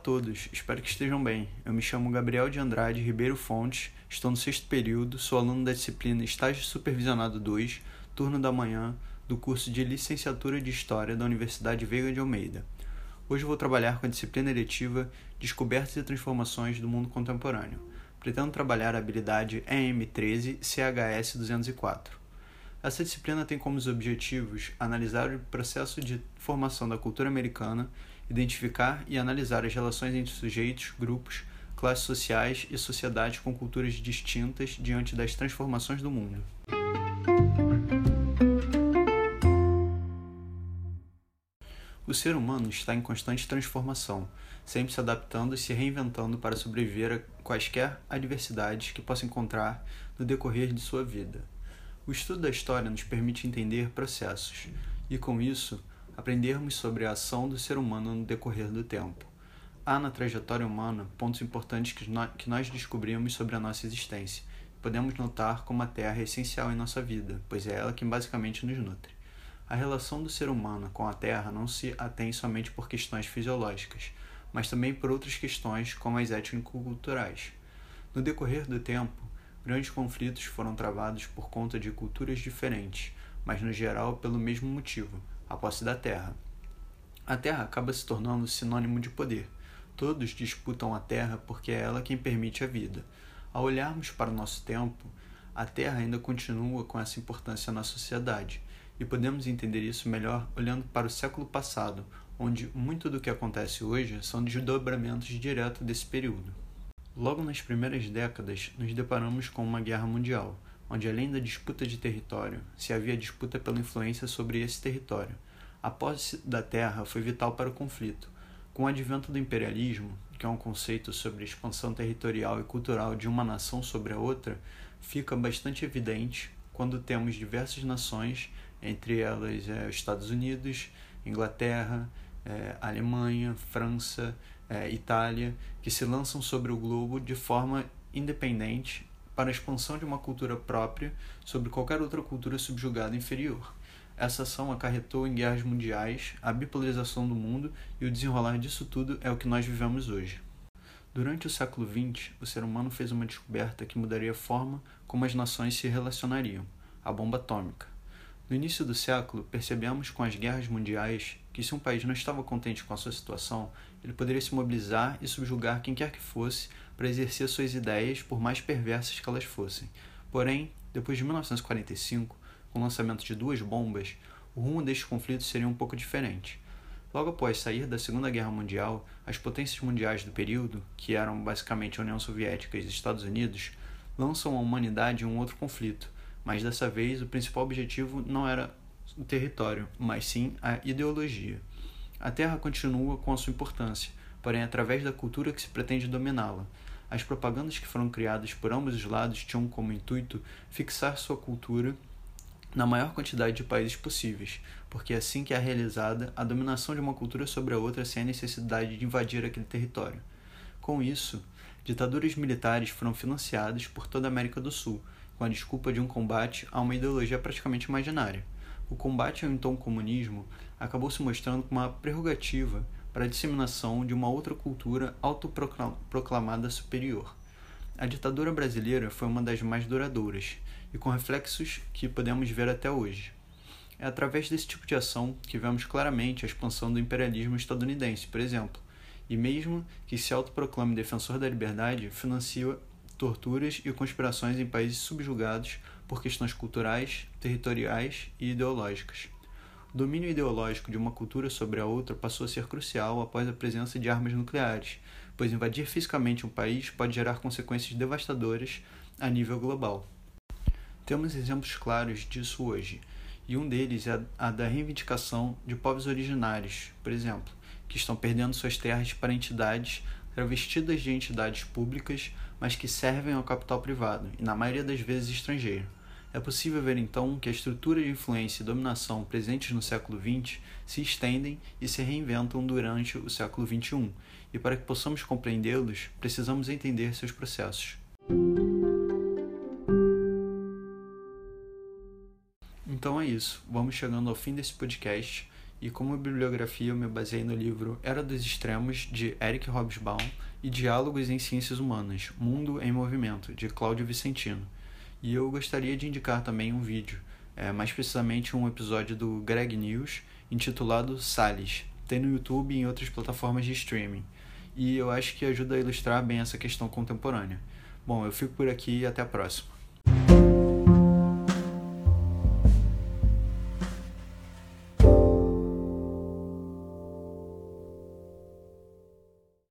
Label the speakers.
Speaker 1: todos, espero que estejam bem. Eu me chamo Gabriel de Andrade Ribeiro Fontes, estou no sexto período, sou aluno da disciplina Estágio Supervisionado 2, turno da manhã, do curso de Licenciatura de História da Universidade Veiga de Almeida. Hoje vou trabalhar com a disciplina eletiva Descobertas e Transformações do Mundo Contemporâneo. Pretendo trabalhar a habilidade EM13 CHS 204. Essa disciplina tem como objetivos analisar o processo de formação da cultura americana identificar e analisar as relações entre sujeitos, grupos, classes sociais e sociedades com culturas distintas diante das transformações do mundo. O ser humano está em constante transformação, sempre se adaptando e se reinventando para sobreviver a quaisquer adversidades que possa encontrar no decorrer de sua vida. O estudo da história nos permite entender processos e, com isso, aprendermos sobre a ação do ser humano no decorrer do tempo. Há na trajetória humana pontos importantes que, que nós descobrimos sobre a nossa existência. Podemos notar como a Terra é essencial em nossa vida, pois é ela quem basicamente nos nutre. A relação do ser humano com a Terra não se atém somente por questões fisiológicas, mas também por outras questões como as étnico-culturais. No decorrer do tempo, grandes conflitos foram travados por conta de culturas diferentes, mas no geral pelo mesmo motivo, a posse da terra. A terra acaba se tornando sinônimo de poder. Todos disputam a terra porque é ela quem permite a vida. Ao olharmos para o nosso tempo, a terra ainda continua com essa importância na sociedade, e podemos entender isso melhor olhando para o século passado, onde muito do que acontece hoje são desdobramentos direto desse período. Logo nas primeiras décadas, nos deparamos com uma guerra mundial onde além da disputa de território, se havia disputa pela influência sobre esse território. A posse da terra foi vital para o conflito. Com o advento do imperialismo, que é um conceito sobre a expansão territorial e cultural de uma nação sobre a outra, fica bastante evidente quando temos diversas nações, entre elas é, Estados Unidos, Inglaterra, é, Alemanha, França, é, Itália, que se lançam sobre o globo de forma independente para a expansão de uma cultura própria sobre qualquer outra cultura subjugada inferior. Essa ação acarretou em guerras mundiais, a bipolarização do mundo e o desenrolar disso tudo é o que nós vivemos hoje. Durante o século XX, o ser humano fez uma descoberta que mudaria a forma como as nações se relacionariam: a bomba atômica. No início do século, percebemos com as guerras mundiais que se um país não estava contente com a sua situação, ele poderia se mobilizar e subjugar quem quer que fosse para exercer suas ideias, por mais perversas que elas fossem. Porém, depois de 1945, com o lançamento de duas bombas, o rumo deste conflito seria um pouco diferente. Logo após sair da Segunda Guerra Mundial, as potências mundiais do período, que eram basicamente a União Soviética e os Estados Unidos, lançam a humanidade um outro conflito, mas dessa vez o principal objetivo não era o território, mas sim a ideologia. A Terra continua com a sua importância, porém através da cultura que se pretende dominá-la. As propagandas que foram criadas por ambos os lados tinham como intuito fixar sua cultura na maior quantidade de países possíveis, porque é assim que é realizada a dominação de uma cultura sobre a outra sem a necessidade de invadir aquele território. Com isso, ditaduras militares foram financiadas por toda a América do Sul, com a desculpa de um combate a uma ideologia praticamente imaginária. O combate ao então comunismo acabou se mostrando como uma prerrogativa para a disseminação de uma outra cultura autoproclamada superior. A ditadura brasileira foi uma das mais duradouras e com reflexos que podemos ver até hoje. É através desse tipo de ação que vemos claramente a expansão do imperialismo estadunidense, por exemplo, e mesmo que se autoproclame defensor da liberdade, financia torturas e conspirações em países subjugados por questões culturais, territoriais e ideológicas. O domínio ideológico de uma cultura sobre a outra passou a ser crucial após a presença de armas nucleares, pois invadir fisicamente um país pode gerar consequências devastadoras a nível global. Temos exemplos claros disso hoje, e um deles é a da reivindicação de povos originários, por exemplo, que estão perdendo suas terras para entidades travestidas de entidades públicas, mas que servem ao capital privado, e na maioria das vezes estrangeiro. É possível ver então que a estrutura de influência e dominação presentes no século XX se estendem e se reinventam durante o século XXI, e para que possamos compreendê-los, precisamos entender seus processos. Então é isso, vamos chegando ao fim desse podcast E como bibliografia, eu me baseei no livro Era dos Extremos, de Eric Hobsbawm, e Diálogos em Ciências Humanas, Mundo em Movimento, de Cláudio Vicentino. E eu gostaria de indicar também um vídeo, é, mais precisamente um episódio do Greg News, intitulado Salles. Tem no YouTube e em outras plataformas de streaming. E eu acho que ajuda a ilustrar bem essa questão contemporânea. Bom, eu fico por aqui e até a próxima.